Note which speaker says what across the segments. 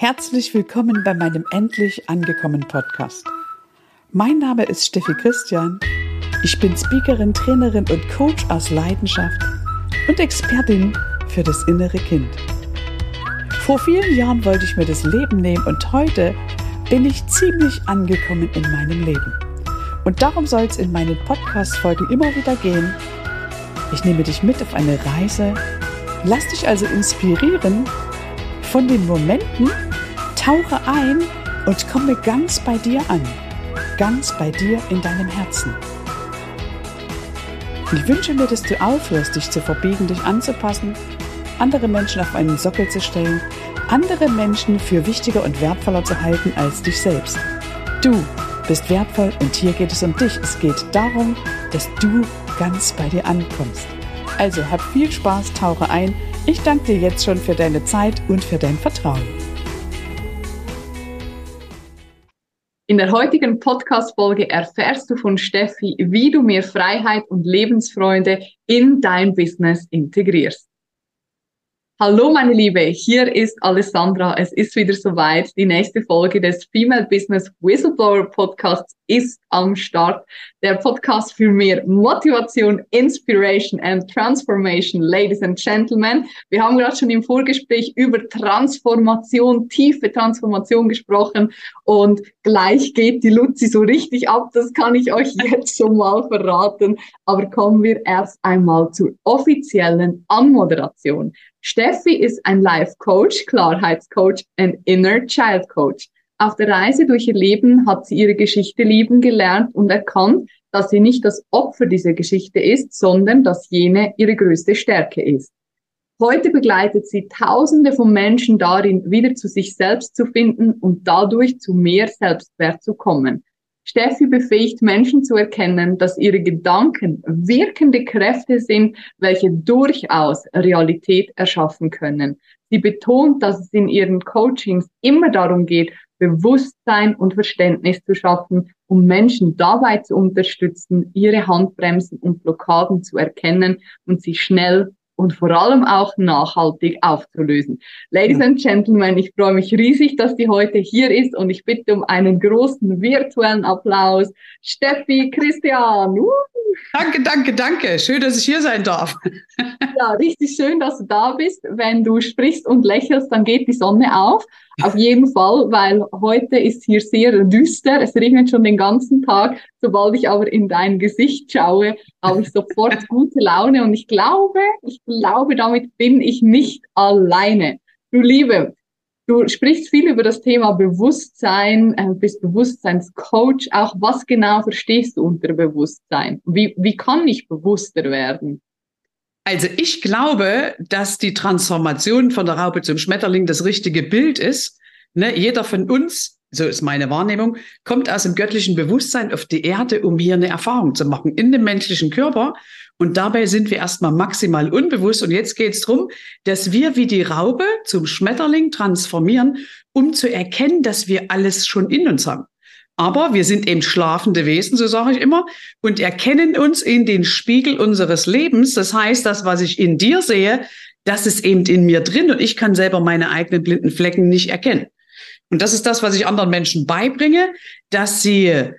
Speaker 1: Herzlich willkommen bei meinem endlich angekommen Podcast. Mein Name ist Steffi Christian. Ich bin Speakerin, Trainerin und Coach aus Leidenschaft und Expertin für das innere Kind. Vor vielen Jahren wollte ich mir das Leben nehmen und heute bin ich ziemlich angekommen in meinem Leben. Und darum soll es in meinen Podcast-Folgen immer wieder gehen. Ich nehme dich mit auf eine Reise, lass dich also inspirieren von den Momenten, Tauche ein und komme ganz bei dir an, ganz bei dir in deinem Herzen. Ich wünsche mir, dass du aufhörst, dich zu verbiegen, dich anzupassen, andere Menschen auf einen Sockel zu stellen, andere Menschen für wichtiger und wertvoller zu halten als dich selbst. Du bist wertvoll und hier geht es um dich. Es geht darum, dass du ganz bei dir ankommst. Also hab viel Spaß, tauche ein. Ich danke dir jetzt schon für deine Zeit und für dein Vertrauen.
Speaker 2: In der heutigen Podcast-Folge erfährst du von Steffi, wie du mehr Freiheit und Lebensfreude in dein Business integrierst. Hallo meine Liebe, hier ist Alessandra. Es ist wieder soweit. Die nächste Folge des Female Business Whistleblower Podcasts ist am Start. Der Podcast für mehr Motivation, Inspiration and Transformation, Ladies and Gentlemen. Wir haben gerade schon im Vorgespräch über Transformation, tiefe Transformation gesprochen und gleich geht die Luzi so richtig ab. Das kann ich euch jetzt schon mal verraten. Aber kommen wir erst einmal zur offiziellen Anmoderation. Steffi ist ein Life Coach, Klarheitscoach und Inner Child Coach. Auf der Reise durch ihr Leben hat sie ihre Geschichte lieben gelernt und erkannt, dass sie nicht das Opfer dieser Geschichte ist, sondern dass jene ihre größte Stärke ist. Heute begleitet sie Tausende von Menschen darin, wieder zu sich selbst zu finden und dadurch zu mehr Selbstwert zu kommen. Steffi befähigt Menschen zu erkennen, dass ihre Gedanken wirkende Kräfte sind, welche durchaus Realität erschaffen können. Sie betont, dass es in ihren Coachings immer darum geht, Bewusstsein und Verständnis zu schaffen, um Menschen dabei zu unterstützen, ihre Handbremsen und Blockaden zu erkennen und sie schnell und vor allem auch nachhaltig aufzulösen. Ladies and Gentlemen, ich freue mich riesig, dass die heute hier ist und ich bitte um einen großen virtuellen Applaus. Steffi, Christian. Uh.
Speaker 1: Danke, danke, danke. Schön, dass ich hier sein darf.
Speaker 2: ja, richtig schön, dass du da bist. Wenn du sprichst und lächelst, dann geht die Sonne auf. Auf jeden Fall, weil heute ist hier sehr düster. Es regnet schon den ganzen Tag. Sobald ich aber in dein Gesicht schaue, habe ich sofort gute Laune und ich glaube, ich glaube, damit bin ich nicht alleine. Du Liebe, du sprichst viel über das Thema Bewusstsein, äh, bist Bewusstseinscoach. Auch was genau verstehst du unter Bewusstsein? Wie, wie kann ich bewusster werden?
Speaker 1: Also ich glaube, dass die Transformation von der Raupe zum Schmetterling das richtige Bild ist. Ne? Jeder von uns, so ist meine Wahrnehmung, kommt aus dem göttlichen Bewusstsein auf die Erde, um hier eine Erfahrung zu machen in dem menschlichen Körper. Und dabei sind wir erstmal maximal unbewusst. Und jetzt geht es darum, dass wir wie die Raupe zum Schmetterling transformieren, um zu erkennen, dass wir alles schon in uns haben. Aber wir sind eben schlafende Wesen, so sage ich immer, und erkennen uns in den Spiegel unseres Lebens. Das heißt, das, was ich in dir sehe, das ist eben in mir drin und ich kann selber meine eigenen blinden Flecken nicht erkennen. Und das ist das, was ich anderen Menschen beibringe, dass sie,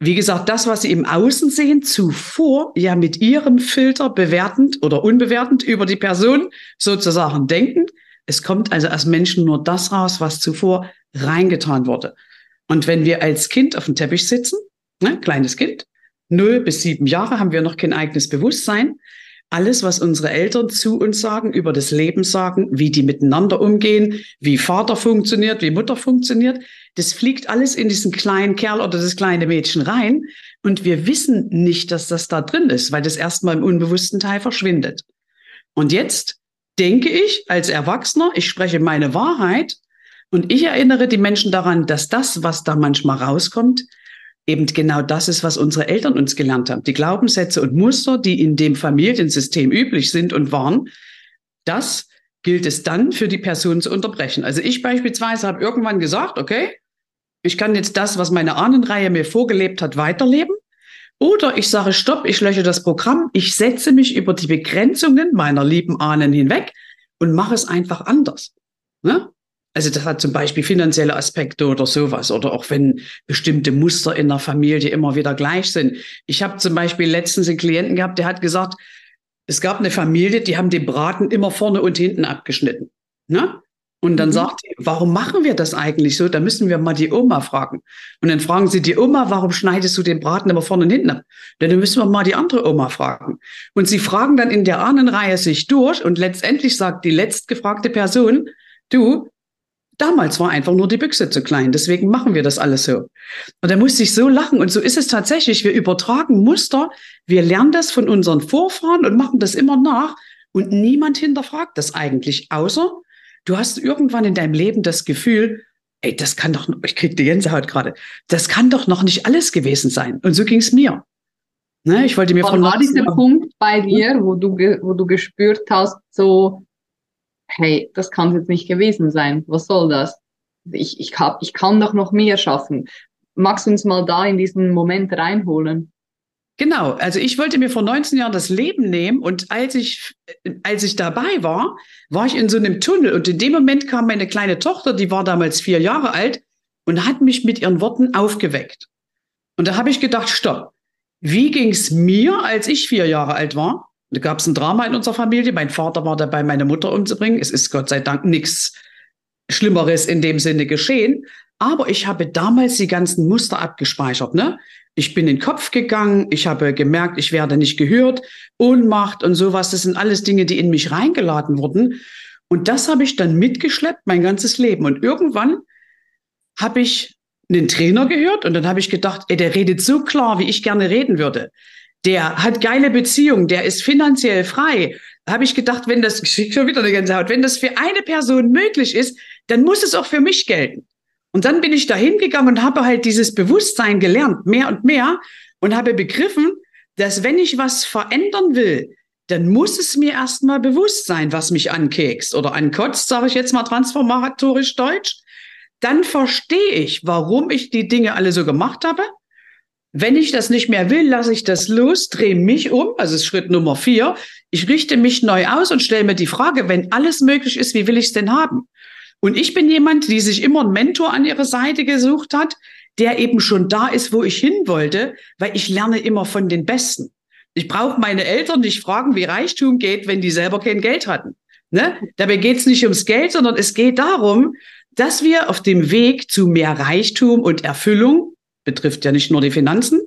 Speaker 1: wie gesagt, das, was sie im Außen sehen, zuvor ja mit ihrem Filter bewertend oder unbewertend über die Person sozusagen denken. Es kommt also als Menschen nur das raus, was zuvor reingetan wurde. Und wenn wir als Kind auf dem Teppich sitzen, ne, kleines Kind, null bis sieben Jahre haben wir noch kein eigenes Bewusstsein. Alles, was unsere Eltern zu uns sagen, über das Leben sagen, wie die miteinander umgehen, wie Vater funktioniert, wie Mutter funktioniert, das fliegt alles in diesen kleinen Kerl oder das kleine Mädchen rein. Und wir wissen nicht, dass das da drin ist, weil das erstmal im unbewussten Teil verschwindet. Und jetzt denke ich als Erwachsener, ich spreche meine Wahrheit und ich erinnere die Menschen daran, dass das, was da manchmal rauskommt, eben genau das ist, was unsere Eltern uns gelernt haben. Die Glaubenssätze und Muster, die in dem Familiensystem üblich sind und waren, das gilt es dann für die Person zu unterbrechen. Also ich beispielsweise habe irgendwann gesagt, okay, ich kann jetzt das, was meine Ahnenreihe mir vorgelebt hat, weiterleben. Oder ich sage, stopp, ich lösche das Programm, ich setze mich über die Begrenzungen meiner lieben Ahnen hinweg und mache es einfach anders. Ne? Also das hat zum Beispiel finanzielle Aspekte oder sowas oder auch wenn bestimmte Muster in der Familie immer wieder gleich sind. Ich habe zum Beispiel letztens einen Klienten gehabt, der hat gesagt, es gab eine Familie, die haben den Braten immer vorne und hinten abgeschnitten. Ne? Und dann mhm. sagt sie, warum machen wir das eigentlich so? Da müssen wir mal die Oma fragen. Und dann fragen sie die Oma, warum schneidest du den Braten immer vorne und hinten ab? Dann müssen wir mal die andere Oma fragen. Und sie fragen dann in der Ahnenreihe sich durch und letztendlich sagt die letztgefragte Person, du, Damals war einfach nur die Büchse zu klein. Deswegen machen wir das alles so. Und da musste ich so lachen. Und so ist es tatsächlich. Wir übertragen Muster. Wir lernen das von unseren Vorfahren und machen das immer nach. Und niemand hinterfragt das eigentlich. Außer du hast irgendwann in deinem Leben das Gefühl, ey, das kann doch, ich krieg die Gänsehaut gerade, das kann doch noch nicht alles gewesen sein. Und so ging es mir.
Speaker 2: Ne, ich wollte mir Wann von war dieser Punkt bei dir, wo du, wo du gespürt hast, so, hey, das kann jetzt nicht gewesen sein. Was soll das? Ich, ich, hab, ich kann doch noch mehr schaffen. Magst du uns mal da in diesen Moment reinholen?
Speaker 1: Genau, also ich wollte mir vor 19 Jahren das Leben nehmen und als ich, als ich dabei war, war ich in so einem Tunnel und in dem Moment kam meine kleine Tochter, die war damals vier Jahre alt und hat mich mit ihren Worten aufgeweckt. Und da habe ich gedacht, stopp, wie ging's mir, als ich vier Jahre alt war? Da gab es ein Drama in unserer Familie. Mein Vater war dabei, meine Mutter umzubringen. Es ist Gott sei Dank nichts Schlimmeres in dem Sinne geschehen. Aber ich habe damals die ganzen Muster abgespeichert. Ne? Ich bin in den Kopf gegangen. Ich habe gemerkt, ich werde nicht gehört. Ohnmacht und sowas. Das sind alles Dinge, die in mich reingeladen wurden. Und das habe ich dann mitgeschleppt, mein ganzes Leben. Und irgendwann habe ich einen Trainer gehört und dann habe ich gedacht, ey, der redet so klar, wie ich gerne reden würde der hat geile Beziehungen, der ist finanziell frei. Habe ich gedacht, wenn das, ich schon wieder eine Gänsehaut, wenn das für eine Person möglich ist, dann muss es auch für mich gelten. Und dann bin ich da hingegangen und habe halt dieses Bewusstsein gelernt, mehr und mehr, und habe begriffen, dass wenn ich was verändern will, dann muss es mir erstmal bewusst sein, was mich ankekst oder ankotzt, sage ich jetzt mal transformatorisch deutsch. Dann verstehe ich, warum ich die Dinge alle so gemacht habe wenn ich das nicht mehr will, lasse ich das los, drehe mich um, also ist Schritt Nummer vier. Ich richte mich neu aus und stelle mir die Frage, wenn alles möglich ist, wie will ich es denn haben? Und ich bin jemand, die sich immer einen Mentor an ihre Seite gesucht hat, der eben schon da ist, wo ich hin wollte, weil ich lerne immer von den Besten. Ich brauche meine Eltern nicht fragen, wie Reichtum geht, wenn die selber kein Geld hatten. Ne? Dabei geht es nicht ums Geld, sondern es geht darum, dass wir auf dem Weg zu mehr Reichtum und Erfüllung betrifft ja nicht nur die Finanzen,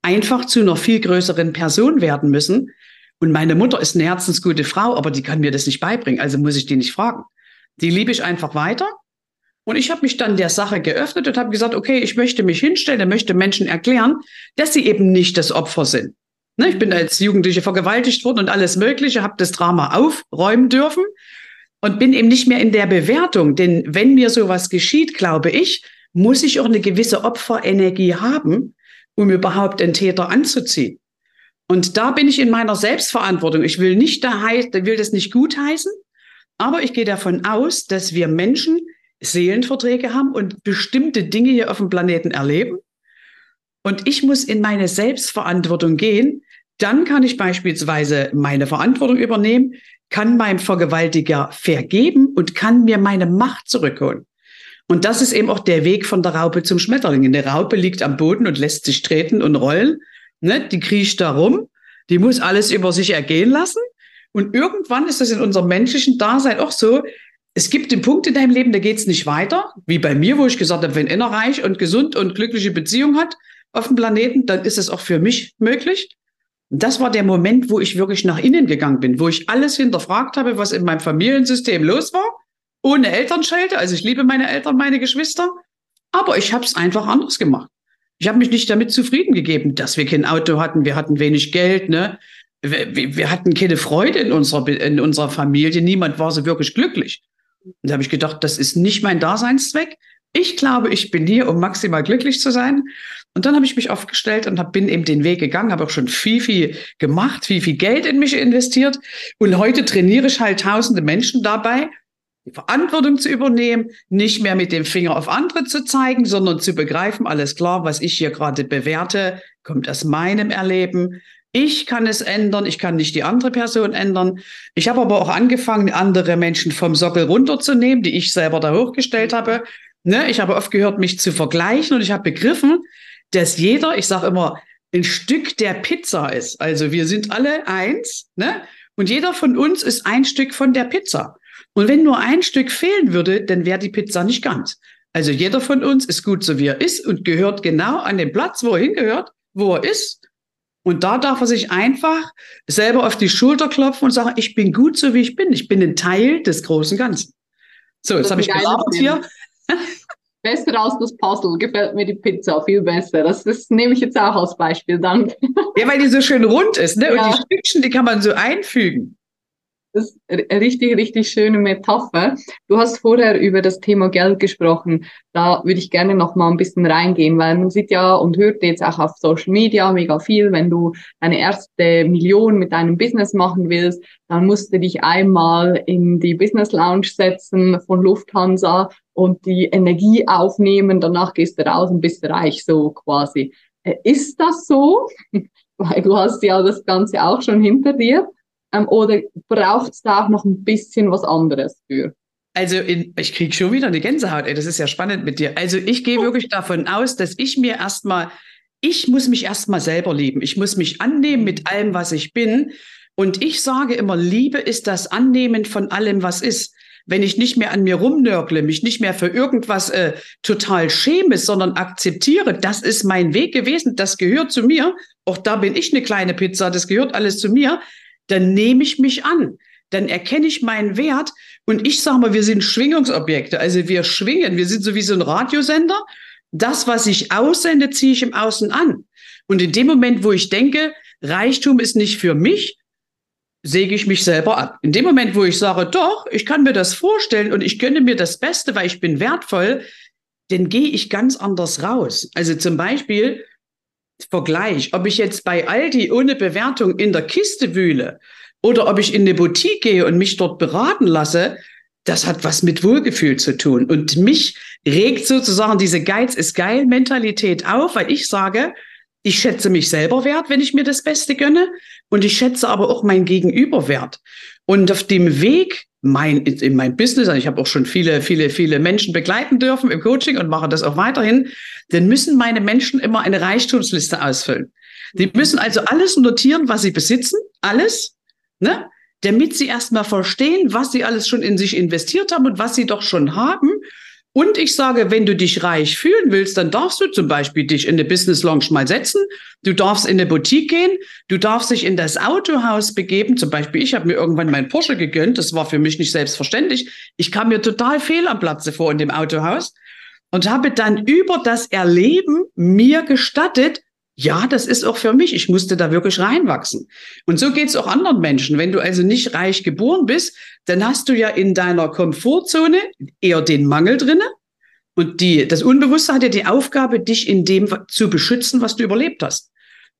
Speaker 1: einfach zu einer viel größeren Person werden müssen. Und meine Mutter ist eine herzensgute Frau, aber die kann mir das nicht beibringen, also muss ich die nicht fragen. Die liebe ich einfach weiter. Und ich habe mich dann der Sache geöffnet und habe gesagt, okay, ich möchte mich hinstellen, möchte Menschen erklären, dass sie eben nicht das Opfer sind. Ne, ich bin als Jugendliche vergewaltigt worden und alles Mögliche, habe das Drama aufräumen dürfen und bin eben nicht mehr in der Bewertung. Denn wenn mir sowas geschieht, glaube ich, muss ich auch eine gewisse Opferenergie haben, um überhaupt den Täter anzuziehen. Und da bin ich in meiner Selbstverantwortung. Ich will nicht da will das nicht gutheißen, aber ich gehe davon aus, dass wir Menschen Seelenverträge haben und bestimmte Dinge hier auf dem Planeten erleben. Und ich muss in meine Selbstverantwortung gehen. Dann kann ich beispielsweise meine Verantwortung übernehmen, kann meinem Vergewaltiger vergeben und kann mir meine Macht zurückholen. Und das ist eben auch der Weg von der Raupe zum Schmetterling. Eine Raupe liegt am Boden und lässt sich treten und rollen. Ne? Die kriecht da rum. Die muss alles über sich ergehen lassen. Und irgendwann ist das in unserem menschlichen Dasein auch so. Es gibt den Punkt in deinem Leben, da geht es nicht weiter. Wie bei mir, wo ich gesagt habe, wenn einer reich und gesund und glückliche Beziehung hat auf dem Planeten, dann ist es auch für mich möglich. Und das war der Moment, wo ich wirklich nach innen gegangen bin, wo ich alles hinterfragt habe, was in meinem Familiensystem los war ohne Elternschelte. Also ich liebe meine Eltern, meine Geschwister. Aber ich habe es einfach anders gemacht. Ich habe mich nicht damit zufrieden gegeben, dass wir kein Auto hatten, wir hatten wenig Geld, ne? Wir, wir hatten keine Freude in unserer, in unserer Familie. Niemand war so wirklich glücklich. Und da habe ich gedacht, das ist nicht mein Daseinszweck. Ich glaube, ich bin hier, um maximal glücklich zu sein. Und dann habe ich mich aufgestellt und hab, bin eben den Weg gegangen, habe auch schon viel, viel gemacht, viel, viel Geld in mich investiert. Und heute trainiere ich halt tausende Menschen dabei, die Verantwortung zu übernehmen, nicht mehr mit dem Finger auf andere zu zeigen, sondern zu begreifen, alles klar, was ich hier gerade bewerte, kommt aus meinem Erleben. Ich kann es ändern, ich kann nicht die andere Person ändern. Ich habe aber auch angefangen, andere Menschen vom Sockel runterzunehmen, die ich selber da hochgestellt habe. Ne? Ich habe oft gehört, mich zu vergleichen und ich habe begriffen, dass jeder, ich sage immer, ein Stück der Pizza ist. Also wir sind alle eins, ne? Und jeder von uns ist ein Stück von der Pizza. Und wenn nur ein Stück fehlen würde, dann wäre die Pizza nicht ganz. Also jeder von uns ist gut so wie er ist und gehört genau an den Platz, wo er hingehört, wo er ist. Und da darf er sich einfach selber auf die Schulter klopfen und sagen, ich bin gut so wie ich bin. Ich bin ein Teil des großen Ganzen. So, jetzt habe ich gelabert hier.
Speaker 2: Besser als das Puzzle gefällt mir die Pizza viel besser. Das, das nehme ich jetzt auch als Beispiel, danke.
Speaker 1: Ja, weil die so schön rund ist, ne? Ja. Und die Stückchen, die kann man so einfügen.
Speaker 2: Das ist eine richtig, richtig schöne Metapher. Du hast vorher über das Thema Geld gesprochen. Da würde ich gerne noch mal ein bisschen reingehen, weil man sieht ja und hört jetzt auch auf Social Media mega viel. Wenn du deine erste Million mit deinem Business machen willst, dann musst du dich einmal in die Business Lounge setzen von Lufthansa und die Energie aufnehmen. Danach gehst du raus und bist reich, so quasi. Äh, ist das so? Weil du hast ja das Ganze auch schon hinter dir. Ähm, oder braucht es da auch noch ein bisschen was anderes für?
Speaker 1: Also in, ich kriege schon wieder eine Gänsehaut, ey, das ist ja spannend mit dir. Also ich gehe wirklich davon aus, dass ich mir erstmal, ich muss mich erstmal selber lieben. Ich muss mich annehmen mit allem, was ich bin. Und ich sage immer, Liebe ist das Annehmen von allem, was ist. Wenn ich nicht mehr an mir rumnörgle, mich nicht mehr für irgendwas äh, total schäme, sondern akzeptiere, das ist mein Weg gewesen, das gehört zu mir. Auch da bin ich eine kleine Pizza, das gehört alles zu mir dann nehme ich mich an. Dann erkenne ich meinen Wert und ich sage mal, wir sind Schwingungsobjekte. Also wir schwingen, wir sind so wie so ein Radiosender. Das, was ich aussende, ziehe ich im Außen an. Und in dem Moment, wo ich denke, Reichtum ist nicht für mich, säge ich mich selber ab. In dem Moment, wo ich sage, doch, ich kann mir das vorstellen und ich gönne mir das Beste, weil ich bin wertvoll, dann gehe ich ganz anders raus. Also zum Beispiel, Vergleich, ob ich jetzt bei Aldi ohne Bewertung in der Kiste wühle oder ob ich in eine Boutique gehe und mich dort beraten lasse, das hat was mit Wohlgefühl zu tun. Und mich regt sozusagen diese Geiz ist geil Mentalität auf, weil ich sage, ich schätze mich selber wert, wenn ich mir das Beste gönne. Und ich schätze aber auch mein Gegenüber wert. Und auf dem Weg mein, in mein Business, also ich habe auch schon viele, viele, viele Menschen begleiten dürfen im Coaching und mache das auch weiterhin, dann müssen meine Menschen immer eine Reichtumsliste ausfüllen. Die müssen also alles notieren, was sie besitzen, alles, ne? damit sie erstmal verstehen, was sie alles schon in sich investiert haben und was sie doch schon haben und ich sage, wenn du dich reich fühlen willst, dann darfst du zum Beispiel dich in eine Business Lounge mal setzen. Du darfst in eine Boutique gehen. Du darfst dich in das Autohaus begeben. Zum Beispiel, ich habe mir irgendwann meinen Porsche gegönnt. Das war für mich nicht selbstverständlich. Ich kam mir total fehl am Platze vor in dem Autohaus und habe dann über das Erleben mir gestattet, ja, das ist auch für mich. Ich musste da wirklich reinwachsen. Und so geht es auch anderen Menschen. Wenn du also nicht reich geboren bist, dann hast du ja in deiner Komfortzone eher den Mangel drinne. Und die, das Unbewusste hat ja die Aufgabe, dich in dem zu beschützen, was du überlebt hast.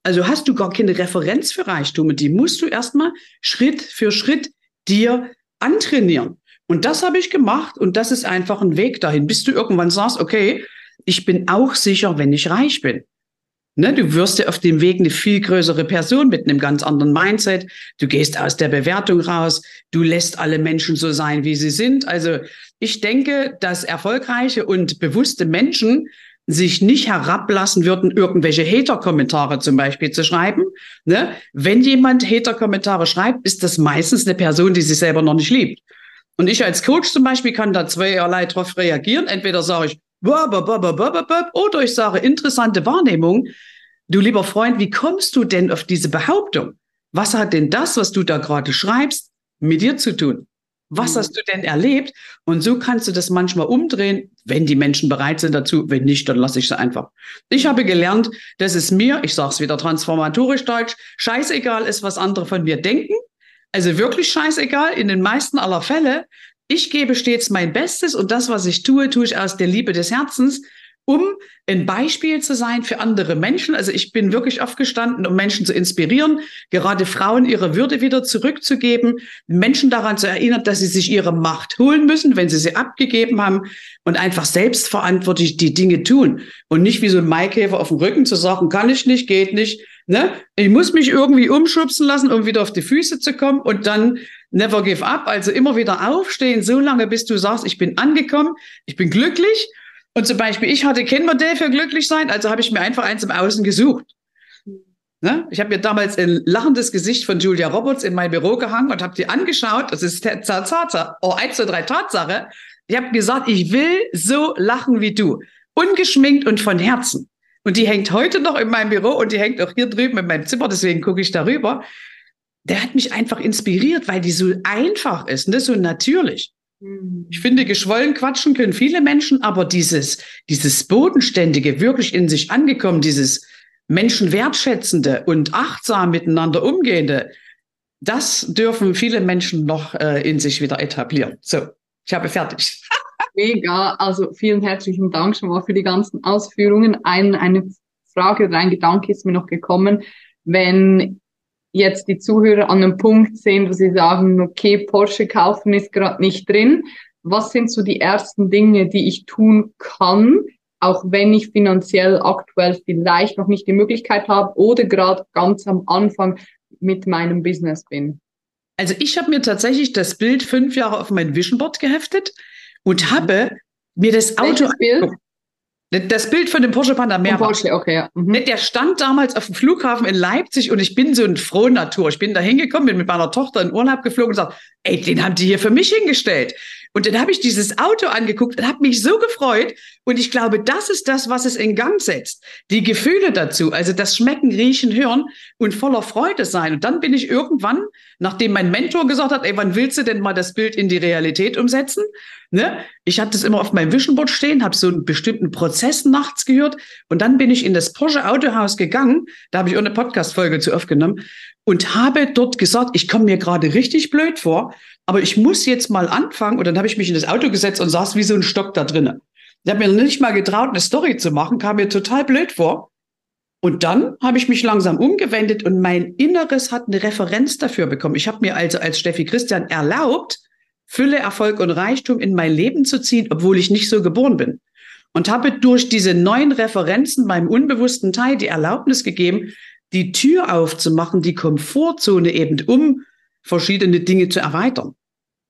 Speaker 1: Also hast du gar keine Referenz für Reichtum und die musst du erstmal Schritt für Schritt dir antrainieren. Und das habe ich gemacht und das ist einfach ein Weg dahin, bis du irgendwann sagst, okay, ich bin auch sicher, wenn ich reich bin. Ne, du wirst ja auf dem Weg eine viel größere Person mit einem ganz anderen Mindset. Du gehst aus der Bewertung raus. Du lässt alle Menschen so sein, wie sie sind. Also ich denke, dass erfolgreiche und bewusste Menschen sich nicht herablassen würden, irgendwelche Hater-Kommentare zum Beispiel zu schreiben. Ne? Wenn jemand Hater-Kommentare schreibt, ist das meistens eine Person, die sich selber noch nicht liebt. Und ich als Coach zum Beispiel kann da zweierlei drauf reagieren. Entweder sage ich, oder ich sage, interessante Wahrnehmung. Du lieber Freund, wie kommst du denn auf diese Behauptung? Was hat denn das, was du da gerade schreibst, mit dir zu tun? Was mhm. hast du denn erlebt? Und so kannst du das manchmal umdrehen, wenn die Menschen bereit sind dazu. Wenn nicht, dann lasse ich sie einfach. Ich habe gelernt, dass es mir, ich sage es wieder transformatorisch deutsch, scheißegal ist, was andere von mir denken. Also wirklich scheißegal in den meisten aller Fälle ich gebe stets mein Bestes und das, was ich tue, tue ich aus der Liebe des Herzens, um ein Beispiel zu sein für andere Menschen. Also ich bin wirklich aufgestanden, um Menschen zu inspirieren, gerade Frauen ihre Würde wieder zurückzugeben, Menschen daran zu erinnern, dass sie sich ihre Macht holen müssen, wenn sie sie abgegeben haben und einfach selbstverantwortlich die Dinge tun und nicht wie so ein Maikäfer auf dem Rücken zu sagen, kann ich nicht, geht nicht, Ne? Ich muss mich irgendwie umschubsen lassen, um wieder auf die Füße zu kommen und dann never give up, also immer wieder aufstehen, so lange, bis du sagst, ich bin angekommen, ich bin glücklich. Und zum Beispiel, ich hatte kein Modell für glücklich sein, also habe ich mir einfach eins im Außen gesucht. Ne? Ich habe mir damals ein lachendes Gesicht von Julia Roberts in mein Büro gehangen und habe die angeschaut. Das ist Tatsache, oh, eins, zwei, drei Tatsache. Ich habe gesagt, ich will so lachen wie du. Ungeschminkt und von Herzen. Und die hängt heute noch in meinem Büro und die hängt auch hier drüben in meinem Zimmer, deswegen gucke ich darüber. Der hat mich einfach inspiriert, weil die so einfach ist, ne? so natürlich. Ich finde, geschwollen quatschen können viele Menschen, aber dieses, dieses Bodenständige, wirklich in sich angekommen, dieses Menschen wertschätzende und achtsam miteinander umgehende, das dürfen viele Menschen noch äh, in sich wieder etablieren. So, ich habe fertig.
Speaker 2: Mega, also vielen herzlichen Dank schon mal für die ganzen Ausführungen. Ein, eine Frage oder ein Gedanke ist mir noch gekommen, wenn jetzt die Zuhörer an einem Punkt sehen, wo sie sagen, okay, Porsche kaufen ist gerade nicht drin. Was sind so die ersten Dinge, die ich tun kann, auch wenn ich finanziell aktuell vielleicht noch nicht die Möglichkeit habe oder gerade ganz am Anfang mit meinem Business bin?
Speaker 1: Also ich habe mir tatsächlich das Bild fünf Jahre auf mein Vision Board geheftet und habe mir das Auto
Speaker 2: Bild?
Speaker 1: Das Bild von dem Porsche Panamera.
Speaker 2: Porsche, okay, ja. Mhm.
Speaker 1: Der stand damals auf dem Flughafen in Leipzig und ich bin so ein frohe Natur. Ich bin da hingekommen, bin mit meiner Tochter in Urlaub geflogen und gesagt, ey, den haben die hier für mich hingestellt. Und dann habe ich dieses Auto angeguckt und habe mich so gefreut. Und ich glaube, das ist das, was es in Gang setzt. Die Gefühle dazu, also das Schmecken, Riechen, Hören und voller Freude sein. Und dann bin ich irgendwann, nachdem mein Mentor gesagt hat, ey, wann willst du denn mal das Bild in die Realität umsetzen? Ne? Ich hatte das immer auf meinem Vision Board stehen, habe so einen bestimmten Prozess nachts gehört. Und dann bin ich in das Porsche Autohaus gegangen. Da habe ich auch eine Podcast-Folge zu aufgenommen und habe dort gesagt, ich komme mir gerade richtig blöd vor aber ich muss jetzt mal anfangen. Und dann habe ich mich in das Auto gesetzt und saß wie so ein Stock da drinnen. Ich habe mir nicht mal getraut, eine Story zu machen, kam mir total blöd vor. Und dann habe ich mich langsam umgewendet und mein Inneres hat eine Referenz dafür bekommen. Ich habe mir also als Steffi Christian erlaubt, Fülle, Erfolg und Reichtum in mein Leben zu ziehen, obwohl ich nicht so geboren bin. Und habe durch diese neuen Referenzen meinem unbewussten Teil die Erlaubnis gegeben, die Tür aufzumachen, die Komfortzone eben um verschiedene Dinge zu erweitern.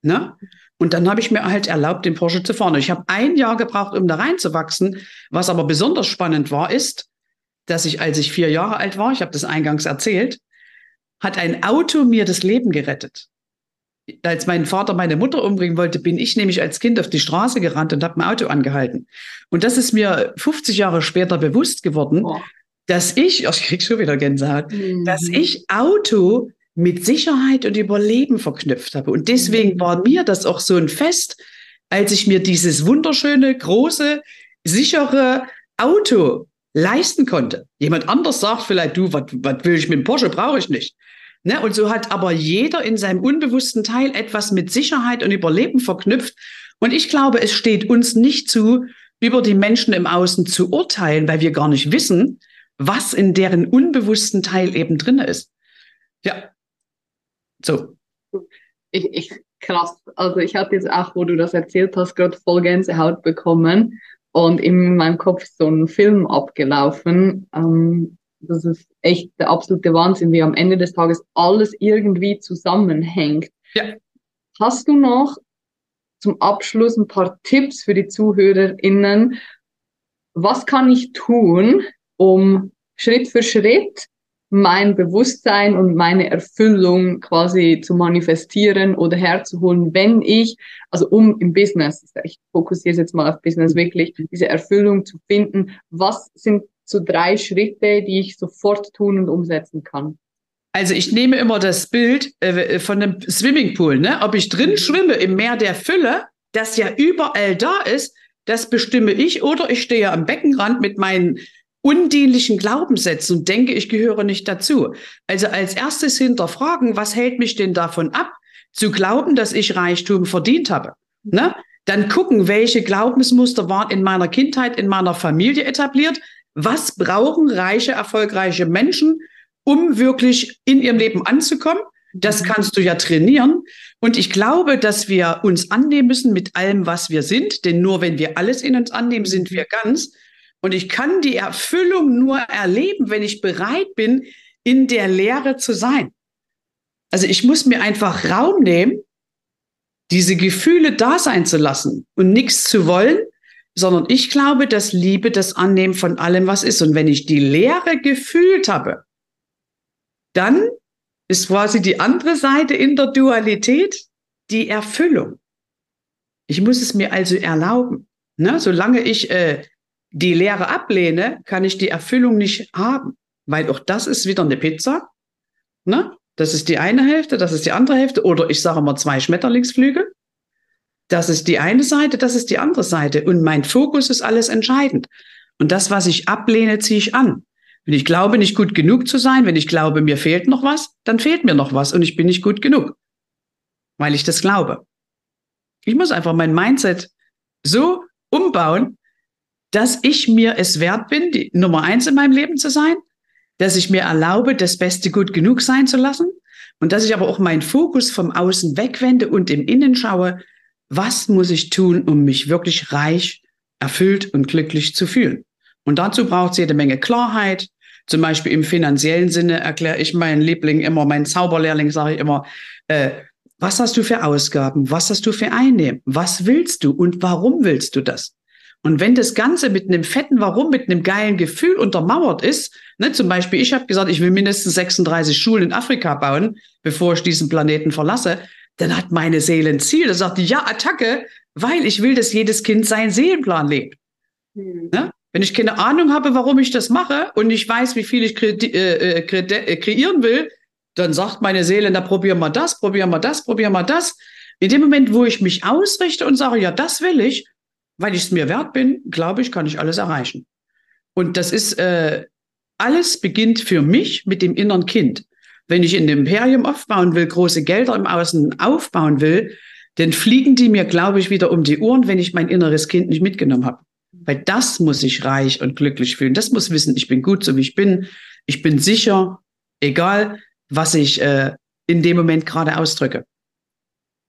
Speaker 1: Ne? Und dann habe ich mir halt erlaubt, den Porsche zu fahren. Ich habe ein Jahr gebraucht, um da reinzuwachsen. Was aber besonders spannend war, ist, dass ich, als ich vier Jahre alt war, ich habe das eingangs erzählt, hat ein Auto mir das Leben gerettet. Als mein Vater meine Mutter umbringen wollte, bin ich nämlich als Kind auf die Straße gerannt und habe ein Auto angehalten. Und das ist mir 50 Jahre später bewusst geworden, oh. Dass ich, oh, ich krieg schon wieder Gänsehaut, mhm. dass ich Auto mit Sicherheit und Überleben verknüpft habe. Und deswegen mhm. war mir das auch so ein Fest, als ich mir dieses wunderschöne, große, sichere Auto leisten konnte. Jemand anders sagt vielleicht, du, was will ich mit dem Porsche, brauche ich nicht. Ne? Und so hat aber jeder in seinem unbewussten Teil etwas mit Sicherheit und Überleben verknüpft. Und ich glaube, es steht uns nicht zu, über die Menschen im Außen zu urteilen, weil wir gar nicht wissen, was in deren unbewussten Teil eben drin ist. Ja, so.
Speaker 2: Ich, ich, krass. Also ich hatte jetzt auch, wo du das erzählt hast, gerade voll Gänsehaut bekommen und in meinem Kopf ist so ein Film abgelaufen. Ähm, das ist echt der absolute Wahnsinn, wie am Ende des Tages alles irgendwie zusammenhängt.
Speaker 1: Ja.
Speaker 2: Hast du noch zum Abschluss ein paar Tipps für die ZuhörerInnen? Was kann ich tun, um Schritt für Schritt mein Bewusstsein und meine Erfüllung quasi zu manifestieren oder herzuholen, wenn ich, also um im Business, ich fokussiere jetzt mal auf Business wirklich, diese Erfüllung zu finden, was sind so drei Schritte, die ich sofort tun und umsetzen kann?
Speaker 1: Also ich nehme immer das Bild äh, von einem Swimmingpool, ne? Ob ich drin mhm. schwimme im Meer der Fülle, das ja überall da ist, das bestimme ich oder ich stehe am Beckenrand mit meinen undienlichen Glaubenssätzen und denke, ich gehöre nicht dazu. Also als erstes hinterfragen, was hält mich denn davon ab, zu glauben, dass ich Reichtum verdient habe? Ne? Dann gucken, welche Glaubensmuster waren in meiner Kindheit, in meiner Familie etabliert. Was brauchen reiche, erfolgreiche Menschen, um wirklich in ihrem Leben anzukommen? Das mhm. kannst du ja trainieren. Und ich glaube, dass wir uns annehmen müssen mit allem, was wir sind. Denn nur wenn wir alles in uns annehmen, sind wir ganz. Und ich kann die Erfüllung nur erleben, wenn ich bereit bin, in der Lehre zu sein. Also ich muss mir einfach Raum nehmen, diese Gefühle da sein zu lassen und nichts zu wollen, sondern ich glaube, dass Liebe das Annehmen von allem, was ist. Und wenn ich die Leere gefühlt habe, dann ist quasi die andere Seite in der Dualität die Erfüllung. Ich muss es mir also erlauben. Ne? Solange ich äh, die Leere ablehne, kann ich die Erfüllung nicht haben, weil auch das ist wieder eine Pizza. Ne? Das ist die eine Hälfte, das ist die andere Hälfte. Oder ich sage mal zwei Schmetterlingsflügel. Das ist die eine Seite, das ist die andere Seite. Und mein Fokus ist alles entscheidend. Und das, was ich ablehne, ziehe ich an. Wenn ich glaube, nicht gut genug zu sein, wenn ich glaube, mir fehlt noch was, dann fehlt mir noch was und ich bin nicht gut genug, weil ich das glaube. Ich muss einfach mein Mindset so umbauen, dass ich mir es wert bin, die Nummer eins in meinem Leben zu sein, dass ich mir erlaube, das Beste gut genug sein zu lassen und dass ich aber auch meinen Fokus vom Außen wegwende und im Innen schaue, was muss ich tun, um mich wirklich reich, erfüllt und glücklich zu fühlen. Und dazu braucht es jede Menge Klarheit. Zum Beispiel im finanziellen Sinne erkläre ich meinen Liebling immer, meinen Zauberlehrling sage ich immer, äh, was hast du für Ausgaben? Was hast du für Einnehmen? Was willst du und warum willst du das? Und wenn das Ganze mit einem fetten Warum, mit einem geilen Gefühl untermauert ist, ne, zum Beispiel, ich habe gesagt, ich will mindestens 36 Schulen in Afrika bauen, bevor ich diesen Planeten verlasse, dann hat meine Seele ein Ziel. Da sagt die, ja, Attacke, weil ich will, dass jedes Kind seinen Seelenplan lebt. Mhm. Ne? Wenn ich keine Ahnung habe, warum ich das mache und ich weiß, wie viel ich kre äh, kre äh, kreieren will, dann sagt meine Seele, na probier mal das, probier mal das, probier mal das. In dem Moment, wo ich mich ausrichte und sage, ja, das will ich, weil ich es mir wert bin, glaube ich, kann ich alles erreichen. Und das ist, äh, alles beginnt für mich mit dem inneren Kind. Wenn ich ein Imperium aufbauen will, große Gelder im Außen aufbauen will, dann fliegen die mir, glaube ich, wieder um die Ohren, wenn ich mein inneres Kind nicht mitgenommen habe. Weil das muss sich reich und glücklich fühlen. Das muss wissen, ich bin gut, so wie ich bin. Ich bin sicher, egal was ich äh, in dem Moment gerade ausdrücke.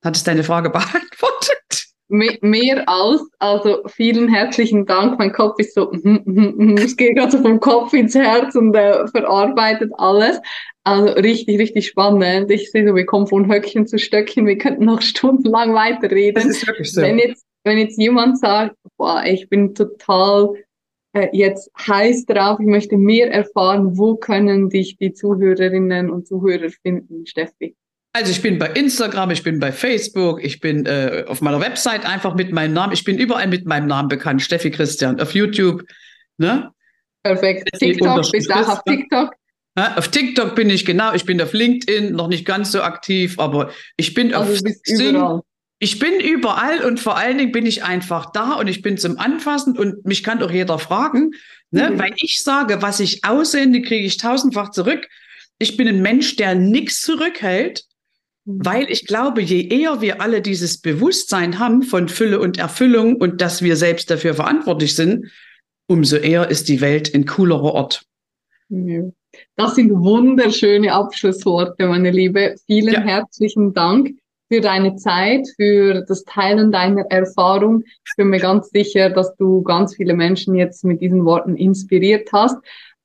Speaker 1: Hat es deine Frage beantwortet?
Speaker 2: Mehr als, also vielen herzlichen Dank. Mein Kopf ist so, ich gehe gerade so vom Kopf ins Herz und äh, verarbeitet alles. Also richtig, richtig spannend. Ich sehe so, wir kommen von Höckchen zu Stöckchen. Wir könnten noch stundenlang weiterreden. Das ist wirklich so. Wenn jetzt, wenn jetzt jemand sagt, boah, ich bin total äh, jetzt heiß drauf, ich möchte mehr erfahren, wo können dich die Zuhörerinnen und Zuhörer finden, Steffi?
Speaker 1: Also ich bin bei Instagram, ich bin bei Facebook, ich bin äh, auf meiner Website einfach mit meinem Namen, ich bin überall mit meinem Namen bekannt, Steffi Christian, auf YouTube. Ne?
Speaker 2: Perfekt. TikTok, bist du auch auf TikTok?
Speaker 1: Ja, auf TikTok bin ich genau, ich bin auf LinkedIn noch nicht ganz so aktiv, aber ich bin also auf Xing, ich bin überall und vor allen Dingen bin ich einfach da und ich bin zum Anfassen und mich kann doch jeder fragen, ne? Mhm. weil ich sage, was ich aussende, kriege ich tausendfach zurück. Ich bin ein Mensch, der nichts zurückhält. Weil ich glaube, je eher wir alle dieses Bewusstsein haben von Fülle und Erfüllung und dass wir selbst dafür verantwortlich sind, umso eher ist die Welt ein coolerer Ort.
Speaker 2: Das sind wunderschöne Abschlussworte, meine Liebe. Vielen ja. herzlichen Dank für deine Zeit, für das Teilen deiner Erfahrung. Ich bin mir ganz sicher, dass du ganz viele Menschen jetzt mit diesen Worten inspiriert hast.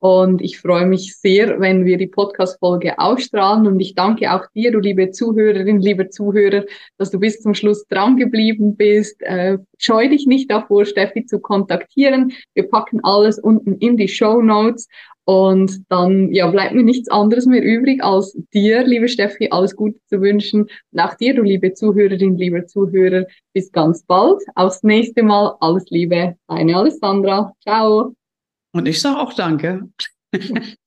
Speaker 2: Und ich freue mich sehr, wenn wir die Podcast-Folge ausstrahlen. Und ich danke auch dir, du liebe Zuhörerin, lieber Zuhörer, dass du bis zum Schluss dran geblieben bist. Äh, scheu dich nicht davor, Steffi zu kontaktieren. Wir packen alles unten in die Show Notes. Und dann ja, bleibt mir nichts anderes mehr übrig, als dir, liebe Steffi, alles Gute zu wünschen. Und auch dir, du liebe Zuhörerin, lieber Zuhörer, bis ganz bald. Aufs nächste Mal. Alles Liebe, deine Alessandra. Ciao.
Speaker 1: Und ich sage auch danke.